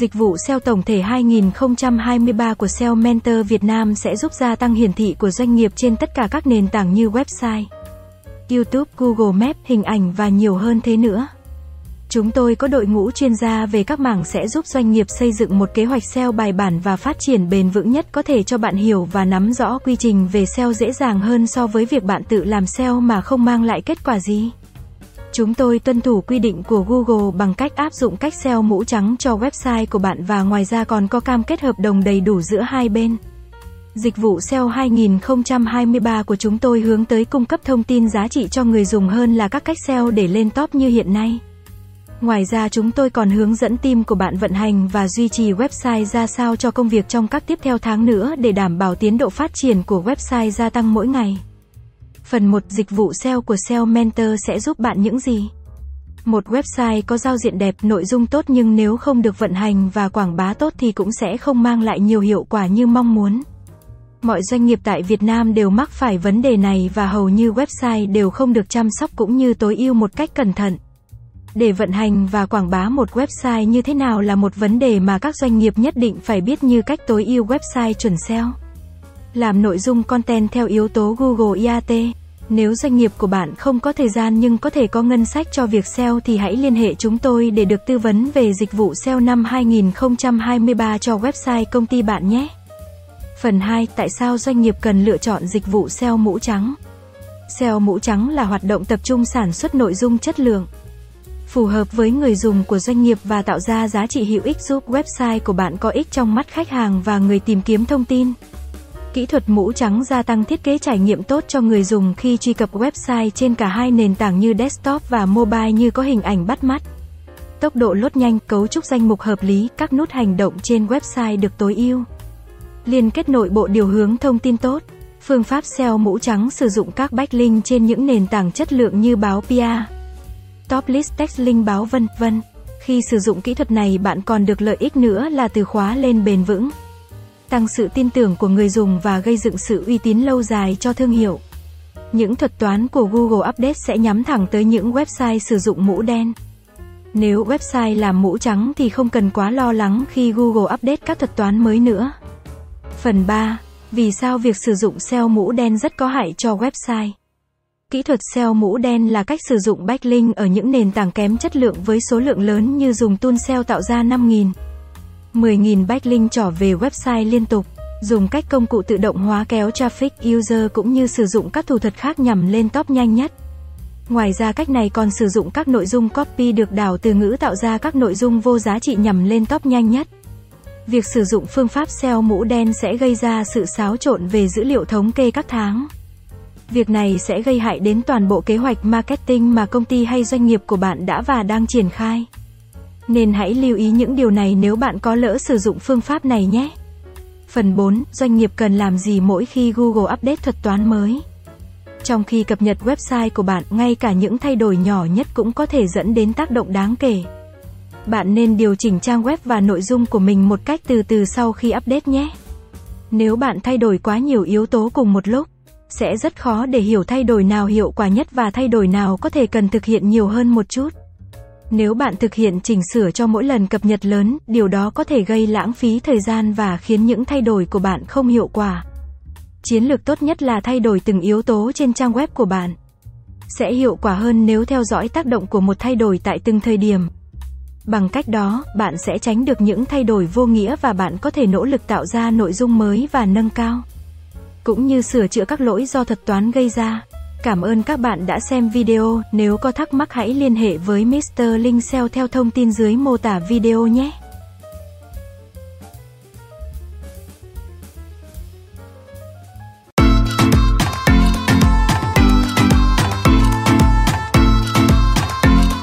Dịch vụ SEO tổng thể 2023 của SEO Mentor Việt Nam sẽ giúp gia tăng hiển thị của doanh nghiệp trên tất cả các nền tảng như website, YouTube, Google Maps, hình ảnh và nhiều hơn thế nữa. Chúng tôi có đội ngũ chuyên gia về các mảng sẽ giúp doanh nghiệp xây dựng một kế hoạch SEO bài bản và phát triển bền vững nhất có thể cho bạn hiểu và nắm rõ quy trình về SEO dễ dàng hơn so với việc bạn tự làm SEO mà không mang lại kết quả gì. Chúng tôi tuân thủ quy định của Google bằng cách áp dụng cách SEO mũ trắng cho website của bạn và ngoài ra còn có cam kết hợp đồng đầy đủ giữa hai bên. Dịch vụ SEO 2023 của chúng tôi hướng tới cung cấp thông tin giá trị cho người dùng hơn là các cách SEO để lên top như hiện nay. Ngoài ra, chúng tôi còn hướng dẫn team của bạn vận hành và duy trì website ra sao cho công việc trong các tiếp theo tháng nữa để đảm bảo tiến độ phát triển của website gia tăng mỗi ngày. Phần 1 Dịch vụ SEO của SEO Mentor sẽ giúp bạn những gì? Một website có giao diện đẹp, nội dung tốt nhưng nếu không được vận hành và quảng bá tốt thì cũng sẽ không mang lại nhiều hiệu quả như mong muốn. Mọi doanh nghiệp tại Việt Nam đều mắc phải vấn đề này và hầu như website đều không được chăm sóc cũng như tối ưu một cách cẩn thận. Để vận hành và quảng bá một website như thế nào là một vấn đề mà các doanh nghiệp nhất định phải biết như cách tối ưu website chuẩn SEO. Làm nội dung content theo yếu tố Google IAT. Nếu doanh nghiệp của bạn không có thời gian nhưng có thể có ngân sách cho việc SEO thì hãy liên hệ chúng tôi để được tư vấn về dịch vụ SEO năm 2023 cho website công ty bạn nhé. Phần 2, tại sao doanh nghiệp cần lựa chọn dịch vụ SEO mũ trắng? SEO mũ trắng là hoạt động tập trung sản xuất nội dung chất lượng phù hợp với người dùng của doanh nghiệp và tạo ra giá trị hữu ích giúp website của bạn có ích trong mắt khách hàng và người tìm kiếm thông tin. Kỹ thuật mũ trắng gia tăng thiết kế trải nghiệm tốt cho người dùng khi truy cập website trên cả hai nền tảng như desktop và mobile như có hình ảnh bắt mắt. Tốc độ lốt nhanh, cấu trúc danh mục hợp lý, các nút hành động trên website được tối ưu. Liên kết nội bộ điều hướng thông tin tốt. Phương pháp SEO mũ trắng sử dụng các backlink trên những nền tảng chất lượng như báo PR top list text link báo vân vân. Khi sử dụng kỹ thuật này bạn còn được lợi ích nữa là từ khóa lên bền vững. Tăng sự tin tưởng của người dùng và gây dựng sự uy tín lâu dài cho thương hiệu. Những thuật toán của Google Update sẽ nhắm thẳng tới những website sử dụng mũ đen. Nếu website làm mũ trắng thì không cần quá lo lắng khi Google update các thuật toán mới nữa. Phần 3. Vì sao việc sử dụng SEO mũ đen rất có hại cho website? Kỹ thuật SEO mũ đen là cách sử dụng backlink ở những nền tảng kém chất lượng với số lượng lớn như dùng tool SEO tạo ra 5.000, 10.000 backlink trở về website liên tục, dùng cách công cụ tự động hóa kéo traffic user cũng như sử dụng các thủ thuật khác nhằm lên top nhanh nhất. Ngoài ra cách này còn sử dụng các nội dung copy được đảo từ ngữ tạo ra các nội dung vô giá trị nhằm lên top nhanh nhất. Việc sử dụng phương pháp SEO mũ đen sẽ gây ra sự xáo trộn về dữ liệu thống kê các tháng. Việc này sẽ gây hại đến toàn bộ kế hoạch marketing mà công ty hay doanh nghiệp của bạn đã và đang triển khai. Nên hãy lưu ý những điều này nếu bạn có lỡ sử dụng phương pháp này nhé. Phần 4, doanh nghiệp cần làm gì mỗi khi Google update thuật toán mới? Trong khi cập nhật website của bạn, ngay cả những thay đổi nhỏ nhất cũng có thể dẫn đến tác động đáng kể. Bạn nên điều chỉnh trang web và nội dung của mình một cách từ từ sau khi update nhé. Nếu bạn thay đổi quá nhiều yếu tố cùng một lúc, sẽ rất khó để hiểu thay đổi nào hiệu quả nhất và thay đổi nào có thể cần thực hiện nhiều hơn một chút. Nếu bạn thực hiện chỉnh sửa cho mỗi lần cập nhật lớn, điều đó có thể gây lãng phí thời gian và khiến những thay đổi của bạn không hiệu quả. Chiến lược tốt nhất là thay đổi từng yếu tố trên trang web của bạn. Sẽ hiệu quả hơn nếu theo dõi tác động của một thay đổi tại từng thời điểm. Bằng cách đó, bạn sẽ tránh được những thay đổi vô nghĩa và bạn có thể nỗ lực tạo ra nội dung mới và nâng cao cũng như sửa chữa các lỗi do thuật toán gây ra. Cảm ơn các bạn đã xem video, nếu có thắc mắc hãy liên hệ với Mr. Linh SEO theo thông tin dưới mô tả video nhé.